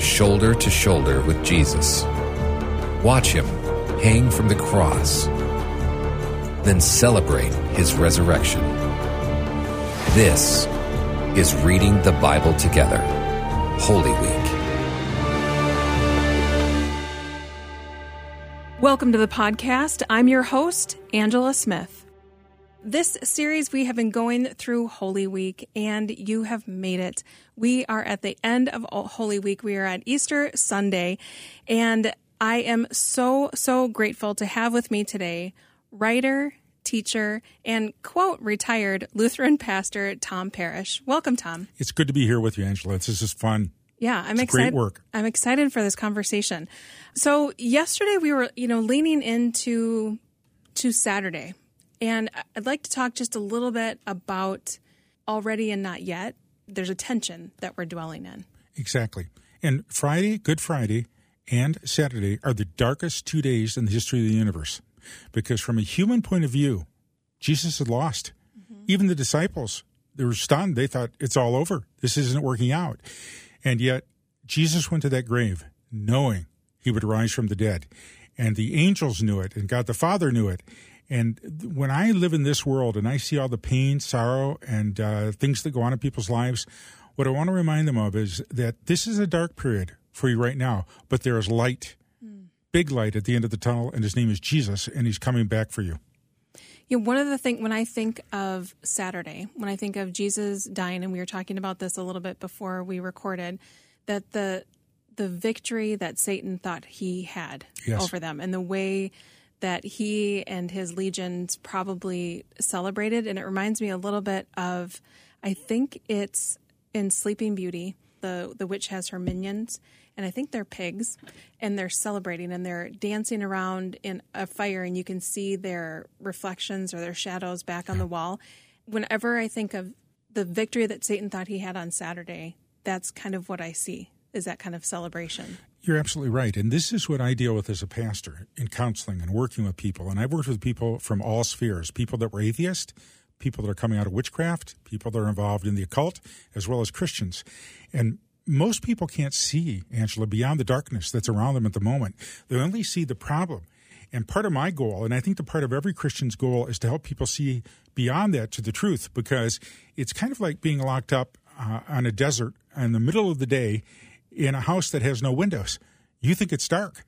shoulder to shoulder with Jesus. Watch him hang from the cross, then celebrate his resurrection. This is Reading the Bible Together, Holy Week. Welcome to the podcast. I'm your host, Angela Smith. This series, we have been going through Holy Week, and you have made it. We are at the end of Holy Week. We are at Easter Sunday, and I am so, so grateful to have with me today writer, teacher, and quote, retired Lutheran pastor Tom Parrish. Welcome, Tom. It's good to be here with you, Angela. This is fun. Yeah, I'm it's excited. Great work. I'm excited for this conversation. So yesterday we were, you know, leaning into to Saturday, and I'd like to talk just a little bit about already and not yet. There's a tension that we're dwelling in. Exactly. And Friday, Good Friday, and Saturday are the darkest two days in the history of the universe. Because from a human point of view, Jesus had lost. Mm-hmm. Even the disciples, they were stunned. They thought, it's all over. This isn't working out. And yet, Jesus went to that grave knowing he would rise from the dead. And the angels knew it, and God the Father knew it. And when I live in this world and I see all the pain, sorrow, and uh, things that go on in people's lives, what I want to remind them of is that this is a dark period for you right now, but there is light, mm. big light at the end of the tunnel, and his name is Jesus, and he's coming back for you. Know, one of the things when I think of Saturday, when I think of Jesus dying, and we were talking about this a little bit before we recorded, that the the victory that Satan thought he had yes. over them, and the way that he and his legions probably celebrated, and it reminds me a little bit of, I think it's in Sleeping Beauty. The the witch has her minions, and I think they're pigs, and they're celebrating and they're dancing around in a fire, and you can see their reflections or their shadows back on the wall. Whenever I think of the victory that Satan thought he had on Saturday, that's kind of what I see is that kind of celebration. You're absolutely right. And this is what I deal with as a pastor in counseling and working with people. And I've worked with people from all spheres people that were atheist, people that are coming out of witchcraft, people that are involved in the occult, as well as Christians. And most people can't see, Angela, beyond the darkness that's around them at the moment. They only see the problem. And part of my goal, and I think the part of every Christian's goal, is to help people see beyond that to the truth because it's kind of like being locked up uh, on a desert in the middle of the day in a house that has no windows. You think it's dark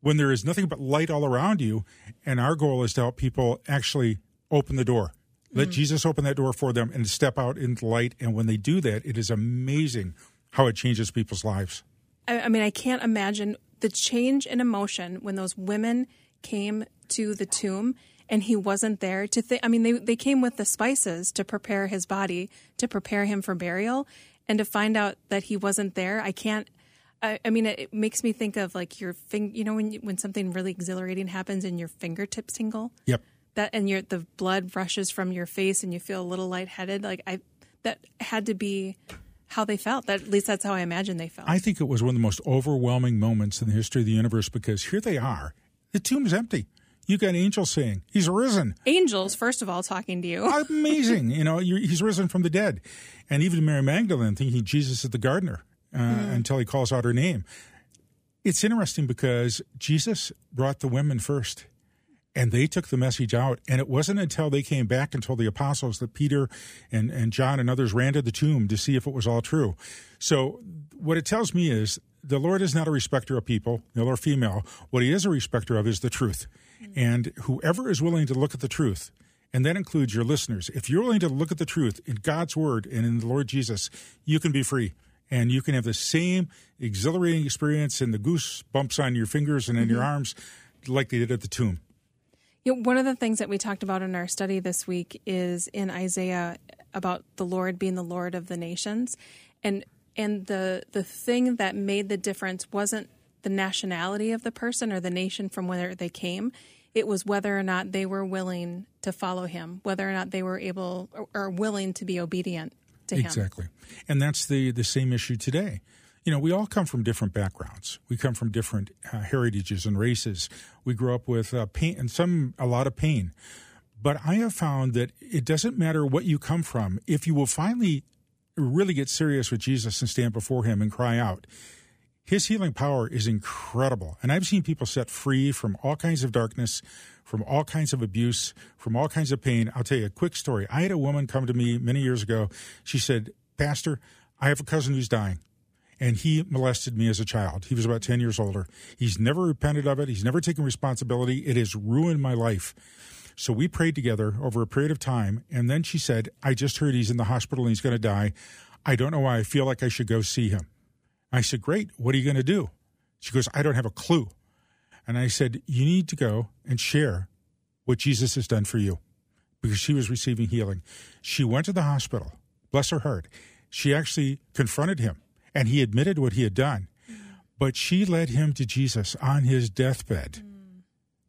when there is nothing but light all around you. And our goal is to help people actually open the door. Let mm. Jesus open that door for them and step out into light. And when they do that, it is amazing how it changes people's lives. I, I mean, I can't imagine the change in emotion when those women came to the tomb and he wasn't there to think i mean they, they came with the spices to prepare his body to prepare him for burial and to find out that he wasn't there i can't i, I mean it, it, makes me think of like your thing you know when you, when something really exhilarating happens and your fingertips tingle yep that and your the blood rushes from your face and you feel a little lightheaded like i that had to be how they felt. That, at least that's how I imagine they felt. I think it was one of the most overwhelming moments in the history of the universe because here they are. The tomb's empty. You got angels saying, He's risen. Angels, first of all, talking to you. Amazing. You know, he's risen from the dead. And even Mary Magdalene thinking Jesus is the gardener uh, mm. until he calls out her name. It's interesting because Jesus brought the women first and they took the message out. And it wasn't until they came back and told the apostles that Peter and, and John and others ran to the tomb to see if it was all true. So, what it tells me is the Lord is not a respecter of people, male or female. What he is a respecter of is the truth. And whoever is willing to look at the truth, and that includes your listeners, if you're willing to look at the truth in God's word and in the Lord Jesus, you can be free. And you can have the same exhilarating experience and the goose bumps on your fingers and in mm-hmm. your arms like they did at the tomb. You know, one of the things that we talked about in our study this week is in Isaiah about the Lord being the Lord of the nations, and and the the thing that made the difference wasn't the nationality of the person or the nation from where they came. It was whether or not they were willing to follow him, whether or not they were able or, or willing to be obedient to him. Exactly, and that's the the same issue today you know, we all come from different backgrounds. We come from different uh, heritages and races. We grow up with uh, pain and some a lot of pain. But I have found that it doesn't matter what you come from. If you will finally really get serious with Jesus and stand before Him and cry out, His healing power is incredible. And I've seen people set free from all kinds of darkness, from all kinds of abuse, from all kinds of pain. I'll tell you a quick story. I had a woman come to me many years ago. She said, Pastor, I have a cousin who's dying and he molested me as a child. He was about 10 years older. He's never repented of it. He's never taken responsibility. It has ruined my life. So we prayed together over a period of time. And then she said, I just heard he's in the hospital and he's going to die. I don't know why I feel like I should go see him. I said, Great. What are you going to do? She goes, I don't have a clue. And I said, You need to go and share what Jesus has done for you because she was receiving healing. She went to the hospital. Bless her heart. She actually confronted him and he admitted what he had done. Mm-hmm. But she led him to Jesus on his deathbed. Mm.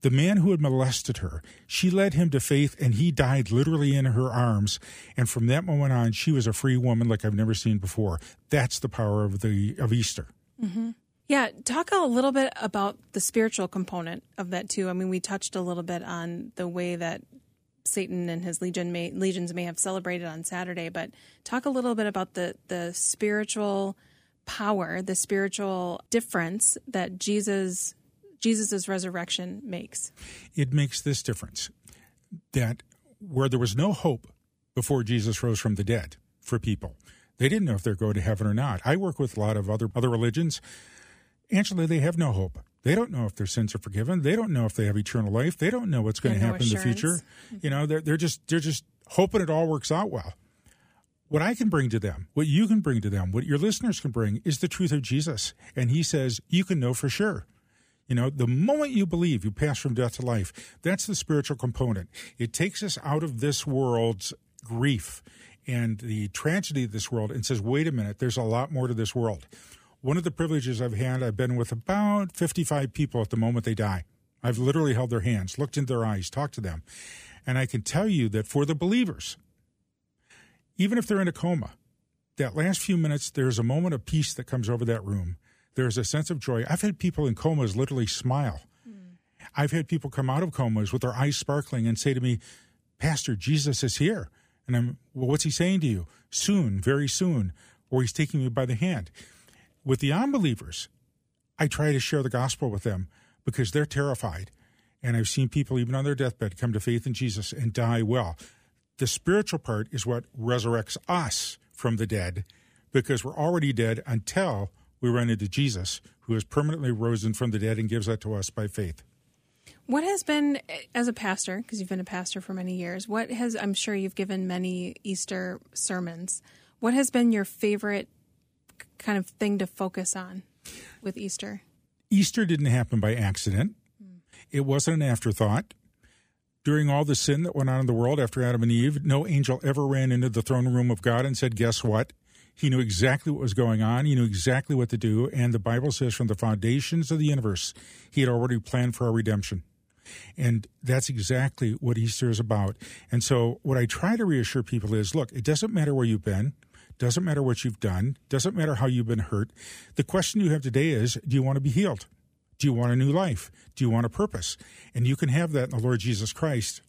The man who had molested her, she led him to faith, and he died literally in her arms. And from that moment on, she was a free woman like I've never seen before. That's the power of the of Easter. Mm-hmm. Yeah, talk a little bit about the spiritual component of that too. I mean, we touched a little bit on the way that Satan and his legion may, legions may have celebrated on Saturday, but talk a little bit about the the spiritual power, the spiritual difference that Jesus Jesus' resurrection makes. It makes this difference that where there was no hope before Jesus rose from the dead for people, they didn't know if they're going to heaven or not. I work with a lot of other other religions. Actually, they have no hope. They don't know if their sins are forgiven. They don't know if they have eternal life. They don't know what's going to happen assurance. in the future. Mm-hmm. You know, they're they're just they're just hoping it all works out well what I can bring to them, what you can bring to them, what your listeners can bring is the truth of Jesus. And he says, you can know for sure. You know, the moment you believe, you pass from death to life. That's the spiritual component. It takes us out of this world's grief and the tragedy of this world and says, wait a minute, there's a lot more to this world. One of the privileges I've had, I've been with about 55 people at the moment they die. I've literally held their hands, looked into their eyes, talked to them. And I can tell you that for the believers, even if they're in a coma, that last few minutes, there's a moment of peace that comes over that room. There's a sense of joy. I've had people in comas literally smile. Mm. I've had people come out of comas with their eyes sparkling and say to me, Pastor, Jesus is here. And I'm, well, what's he saying to you? Soon, very soon. Or he's taking me by the hand. With the unbelievers, I try to share the gospel with them because they're terrified. And I've seen people, even on their deathbed, come to faith in Jesus and die well. The spiritual part is what resurrects us from the dead because we're already dead until we run into Jesus, who has permanently risen from the dead and gives that to us by faith. What has been, as a pastor, because you've been a pastor for many years, what has, I'm sure you've given many Easter sermons, what has been your favorite kind of thing to focus on with Easter? Easter didn't happen by accident. Hmm. It wasn't an afterthought during all the sin that went on in the world after Adam and Eve, no angel ever ran into the throne room of God and said, Guess what? He knew exactly what was going on. He knew exactly what to do. And the Bible says from the foundations of the universe, he had already planned for our redemption. And that's exactly what Easter is about. And so, what I try to reassure people is look, it doesn't matter where you've been, doesn't matter what you've done, doesn't matter how you've been hurt. The question you have today is do you want to be healed? Do you want a new life? Do you want a purpose? And you can have that in the Lord Jesus Christ.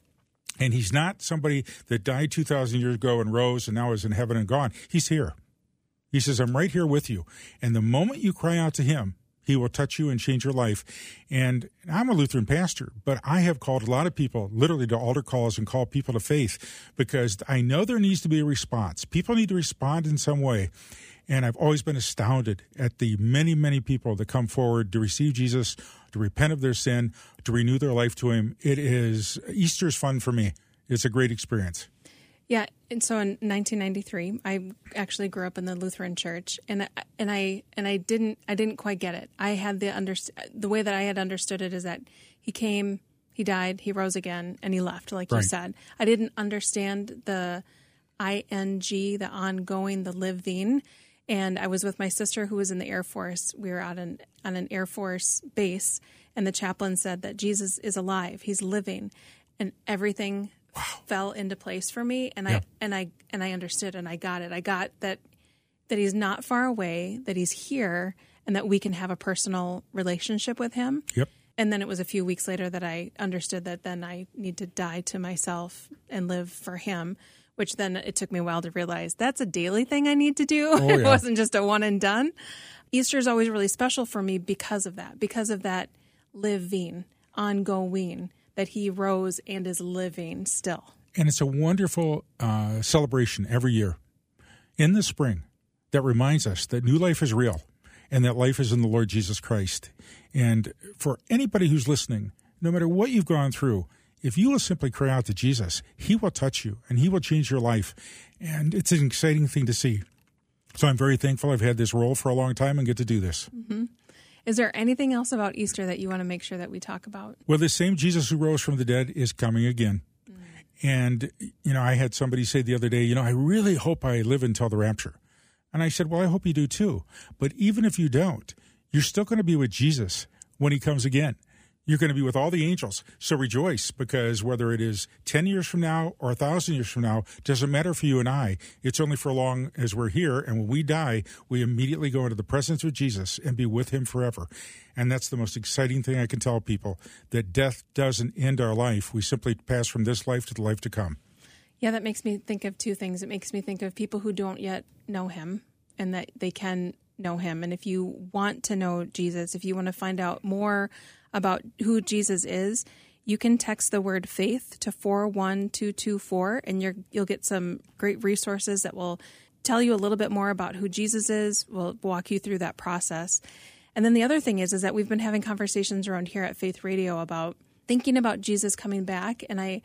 And he's not somebody that died 2,000 years ago and rose and now is in heaven and gone. He's here. He says, I'm right here with you. And the moment you cry out to him, he will touch you and change your life. And I'm a Lutheran pastor, but I have called a lot of people literally to altar calls and call people to faith because I know there needs to be a response. People need to respond in some way. And I've always been astounded at the many, many people that come forward to receive Jesus, to repent of their sin, to renew their life to Him. It is Easter's fun for me. It's a great experience. Yeah, and so in 1993, I actually grew up in the Lutheran Church, and and I and I didn't I didn't quite get it. I had the under the way that I had understood it is that he came, he died, he rose again, and he left, like right. you said. I didn't understand the ing, the ongoing, the living and I was with my sister who was in the Air Force. We were out on, on an Air Force base, and the chaplain said that Jesus is alive. He's living, and everything wow. fell into place for me. And yeah. I and I and I understood, and I got it. I got that that he's not far away, that he's here, and that we can have a personal relationship with him. Yep. And then it was a few weeks later that I understood that then I need to die to myself and live for him which then it took me a while to realize that's a daily thing I need to do. Oh, yeah. it wasn't just a one and done. Easter is always really special for me because of that, because of that living, ongoing, that he rose and is living still. And it's a wonderful uh, celebration every year in the spring that reminds us that new life is real and that life is in the Lord Jesus Christ. And for anybody who's listening, no matter what you've gone through, if you will simply cry out to Jesus, He will touch you and He will change your life. And it's an exciting thing to see. So I'm very thankful I've had this role for a long time and get to do this. Mm-hmm. Is there anything else about Easter that you want to make sure that we talk about? Well, the same Jesus who rose from the dead is coming again. Mm. And, you know, I had somebody say the other day, you know, I really hope I live until the rapture. And I said, well, I hope you do too. But even if you don't, you're still going to be with Jesus when he comes again you're going to be with all the angels. So rejoice because whether it is 10 years from now or a thousand years from now, doesn't matter for you and I. It's only for long as we're here. And when we die, we immediately go into the presence of Jesus and be with him forever. And that's the most exciting thing I can tell people that death doesn't end our life. We simply pass from this life to the life to come. Yeah, that makes me think of two things. It makes me think of people who don't yet know him and that they can know him. And if you want to know Jesus, if you want to find out more about who Jesus is, you can text the word faith to 41224 and you will get some great resources that will tell you a little bit more about who Jesus is. We'll walk you through that process. And then the other thing is is that we've been having conversations around here at Faith Radio about thinking about Jesus coming back and I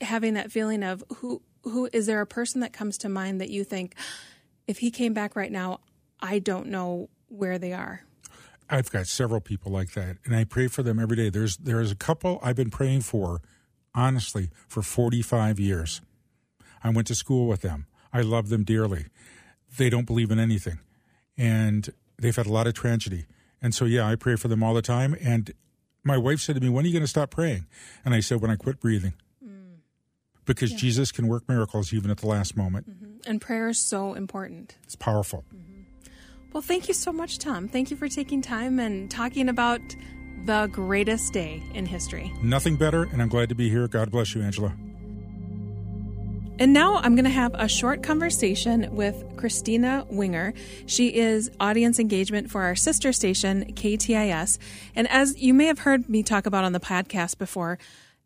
having that feeling of who who is there a person that comes to mind that you think if he came back right now, I don't know where they are. I've got several people like that, and I pray for them every day. There's there's a couple I've been praying for, honestly, for 45 years. I went to school with them. I love them dearly. They don't believe in anything, and they've had a lot of tragedy. And so, yeah, I pray for them all the time. And my wife said to me, "When are you going to stop praying?" And I said, "When I quit breathing." Mm. Because yeah. Jesus can work miracles even at the last moment. Mm-hmm. And prayer is so important. It's powerful. Mm-hmm. Well, thank you so much, Tom. Thank you for taking time and talking about the greatest day in history. Nothing better, and I'm glad to be here. God bless you, Angela. And now I'm going to have a short conversation with Kristina Winger. She is audience engagement for our sister station, KTIS. And as you may have heard me talk about on the podcast before,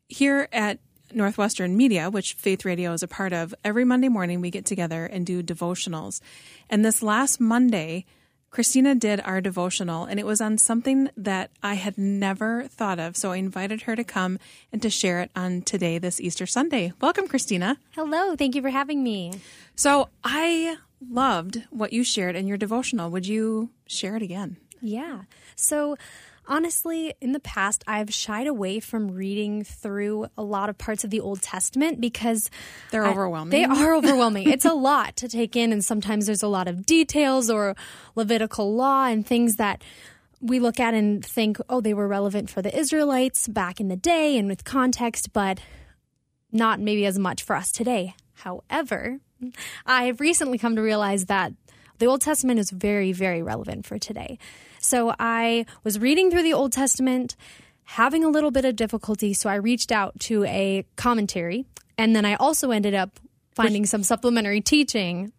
here at Northwestern Media, which Faith Radio is a part of, every Monday morning we get together and do devotionals. And this last Monday, Kristina did our devotional, and it was on something that I had never thought of. So I invited her to come and to share it on today, this Easter Sunday. Welcome, Kristina. Hello. Thank you for having me. So I loved what you shared in your devotional. Would you share it again? Yeah. So, honestly, in the past, I've shied away from reading through a lot of parts of the Old Testament because they're I, overwhelming. They are overwhelming. it's a lot to take in, and sometimes there's a lot of details or Levitical law and things that we look at and think, oh, they were relevant for the Israelites back in the day and with context, but not maybe as much for us today. However, I've recently come to realize that the Old Testament is very, very relevant for today. So I was reading through the Old Testament, having a little bit of difficulty. So I reached out to a commentary. And then I also ended up finding some supplementary teaching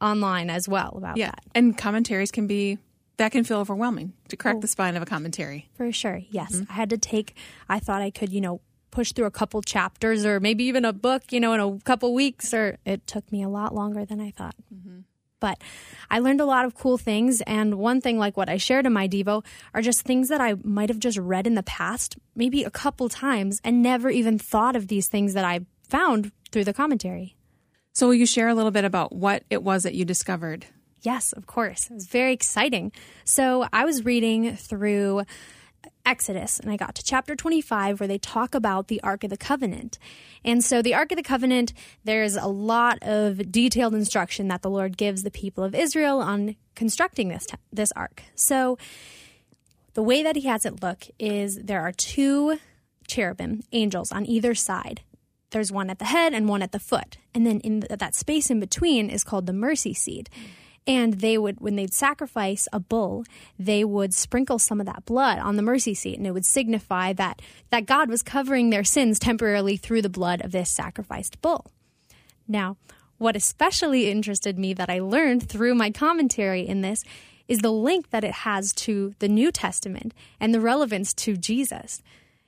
online as well about yeah. that. And commentaries can be that can feel overwhelming to crack oh, the spine of a commentary. For sure. Yes. Mm-hmm. I had to take I thought I could, you know, push through a couple chapters or maybe even a book, you know, in a couple weeks or it took me a lot longer than I thought. Mm-hmm. But I learned a lot of cool things. And one thing, like what I shared in my Devo, are just things that I might have just read in the past, maybe a couple times, and never even thought of these things that I found through the commentary. So, will you share a little bit about what it was that you discovered? Yes, of course. It was very exciting. So, I was reading through Exodus, and I got to chapter 25 where they talk about the Ark of the Covenant. And so, the Ark of the Covenant, there's a lot of detailed instruction that the Lord gives the people of Israel on constructing this, this Ark. So, the way that he has it look is there are two cherubim, angels, on either side. There's one at the head and one at the foot. And then in that space in between is called the mercy seat. Mm-hmm and they would when they'd sacrifice a bull they would sprinkle some of that blood on the mercy seat and it would signify that that god was covering their sins temporarily through the blood of this sacrificed bull now what especially interested me that i learned through my commentary in this is the link that it has to the New Testament and the relevance to Jesus.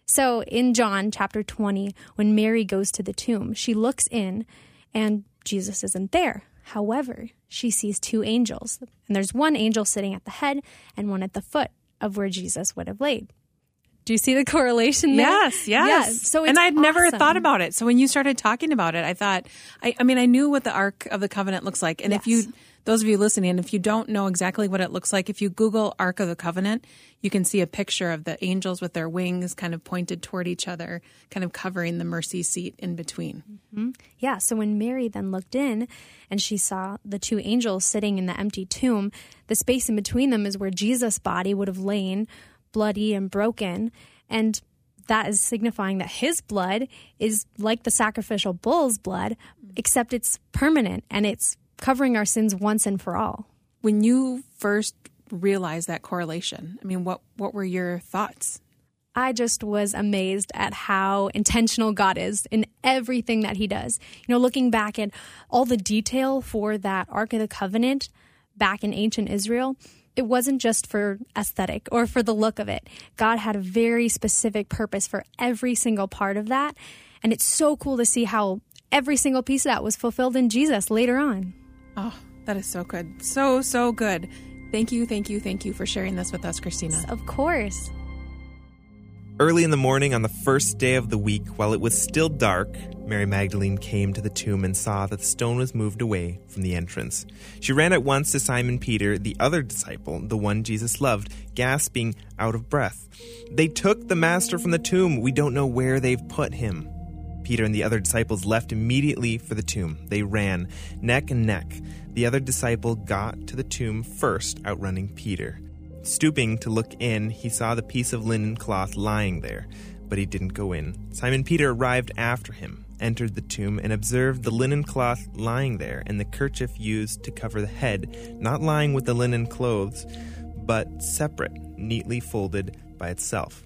So in John chapter 20, when Mary goes to the tomb, she looks in and Jesus isn't there. However, she sees two angels, and there's one angel sitting at the head and one at the foot of where Jesus would have laid. Do you see the correlation there? Yes, yes. Yes. So and I'd never awesome. thought about it. So when you started talking about it, I thought, I, I mean, I knew what the Ark of the Covenant looks like. And if you, those of you listening, if you don't know exactly what it looks like, if you Google Ark of the Covenant, you can see a picture of the angels with their wings kind of pointed toward each other, kind of covering the mercy seat in between. Mm-hmm. Yeah, so when Mary then looked in and she saw the two angels sitting in the empty tomb, the space in between them is where Jesus' body would have lain, bloody and broken. And that is signifying that his blood is like the sacrificial bull's blood, except it's permanent and it's covering our sins once and for all. When you first realized that correlation, I mean, what, what were your thoughts? I just was amazed at how intentional God is in everything that He does. You know, looking back at all the detail for that Ark of the Covenant back in ancient Israel, it wasn't just for aesthetic or for the look of it. God had a very specific purpose for every single part of that. And it's so cool to see how every single piece of that was fulfilled in Jesus later on. Oh, that is so good. So, so good. Thank you, thank you, thank you for sharing this with us, Kristina. Of course. Early in the morning on the first day of the week, while it was still dark, Mary Magdalene came to the tomb and saw that the stone was moved away from the entrance. She ran at once to Simon Peter, the other disciple, the one Jesus loved, gasping out of breath. They took the master from the tomb. We don't know where they've put him. Peter and the other disciples left immediately for the tomb. They ran, neck and neck. The other disciple got to the tomb first, outrunning Peter. Stooping to look in, he saw the piece of linen cloth lying there, but he didn't go in. Simon Peter arrived after him, entered the tomb, and observed the linen cloth lying there, and the kerchief used to cover the head, not lying with the linen clothes, but separate, neatly folded by itself.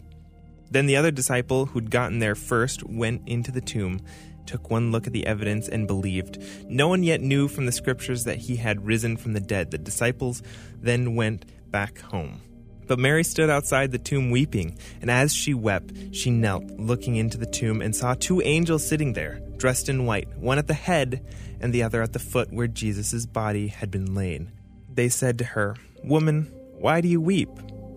Then the other disciple who'd gotten there first went into the tomb, took one look at the evidence, and believed. No one yet knew from the scriptures that he had risen from the dead. The disciples then went back home. But Mary stood outside the tomb weeping, and as she wept, she knelt, looking into the tomb, and saw two angels sitting there, dressed in white, one at the head and the other at the foot where Jesus' body had been laid. They said to her, Woman, why do you weep?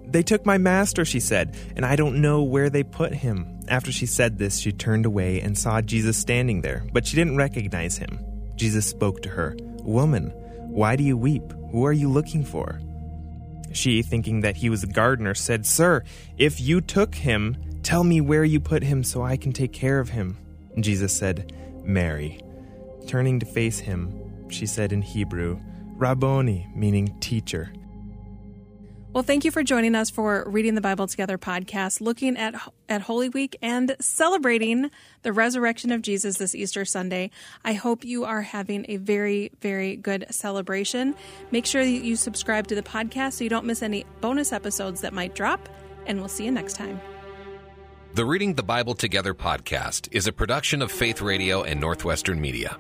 They took my master, she said, and I don't know where they put him. After she said this, she turned away and saw Jesus standing there, but she didn't recognize him. Jesus spoke to her, Woman, why do you weep? Who are you looking for? She, thinking that he was a gardener, said, Sir, if you took him, tell me where you put him so I can take care of him. Jesus said, Mary. Turning to face him, she said in Hebrew, Rabboni, meaning teacher. Well, thank you for joining us for Reading the Bible Together podcast, looking at at Holy Week and celebrating the resurrection of Jesus this Easter Sunday. I hope you are having a very, very good celebration. Make sure that you subscribe to the podcast so you don't miss any bonus episodes that might drop, and we'll see you next time. The Reading the Bible Together podcast is a production of Faith Radio and Northwestern Media.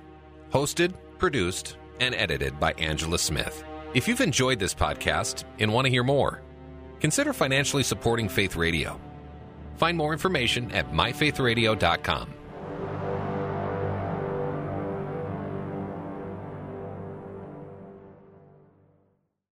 Hosted, produced, and edited by Angela Smith. If you've enjoyed this podcast and want to hear more, consider financially supporting Faith Radio. Find more information at myfaithradio.com.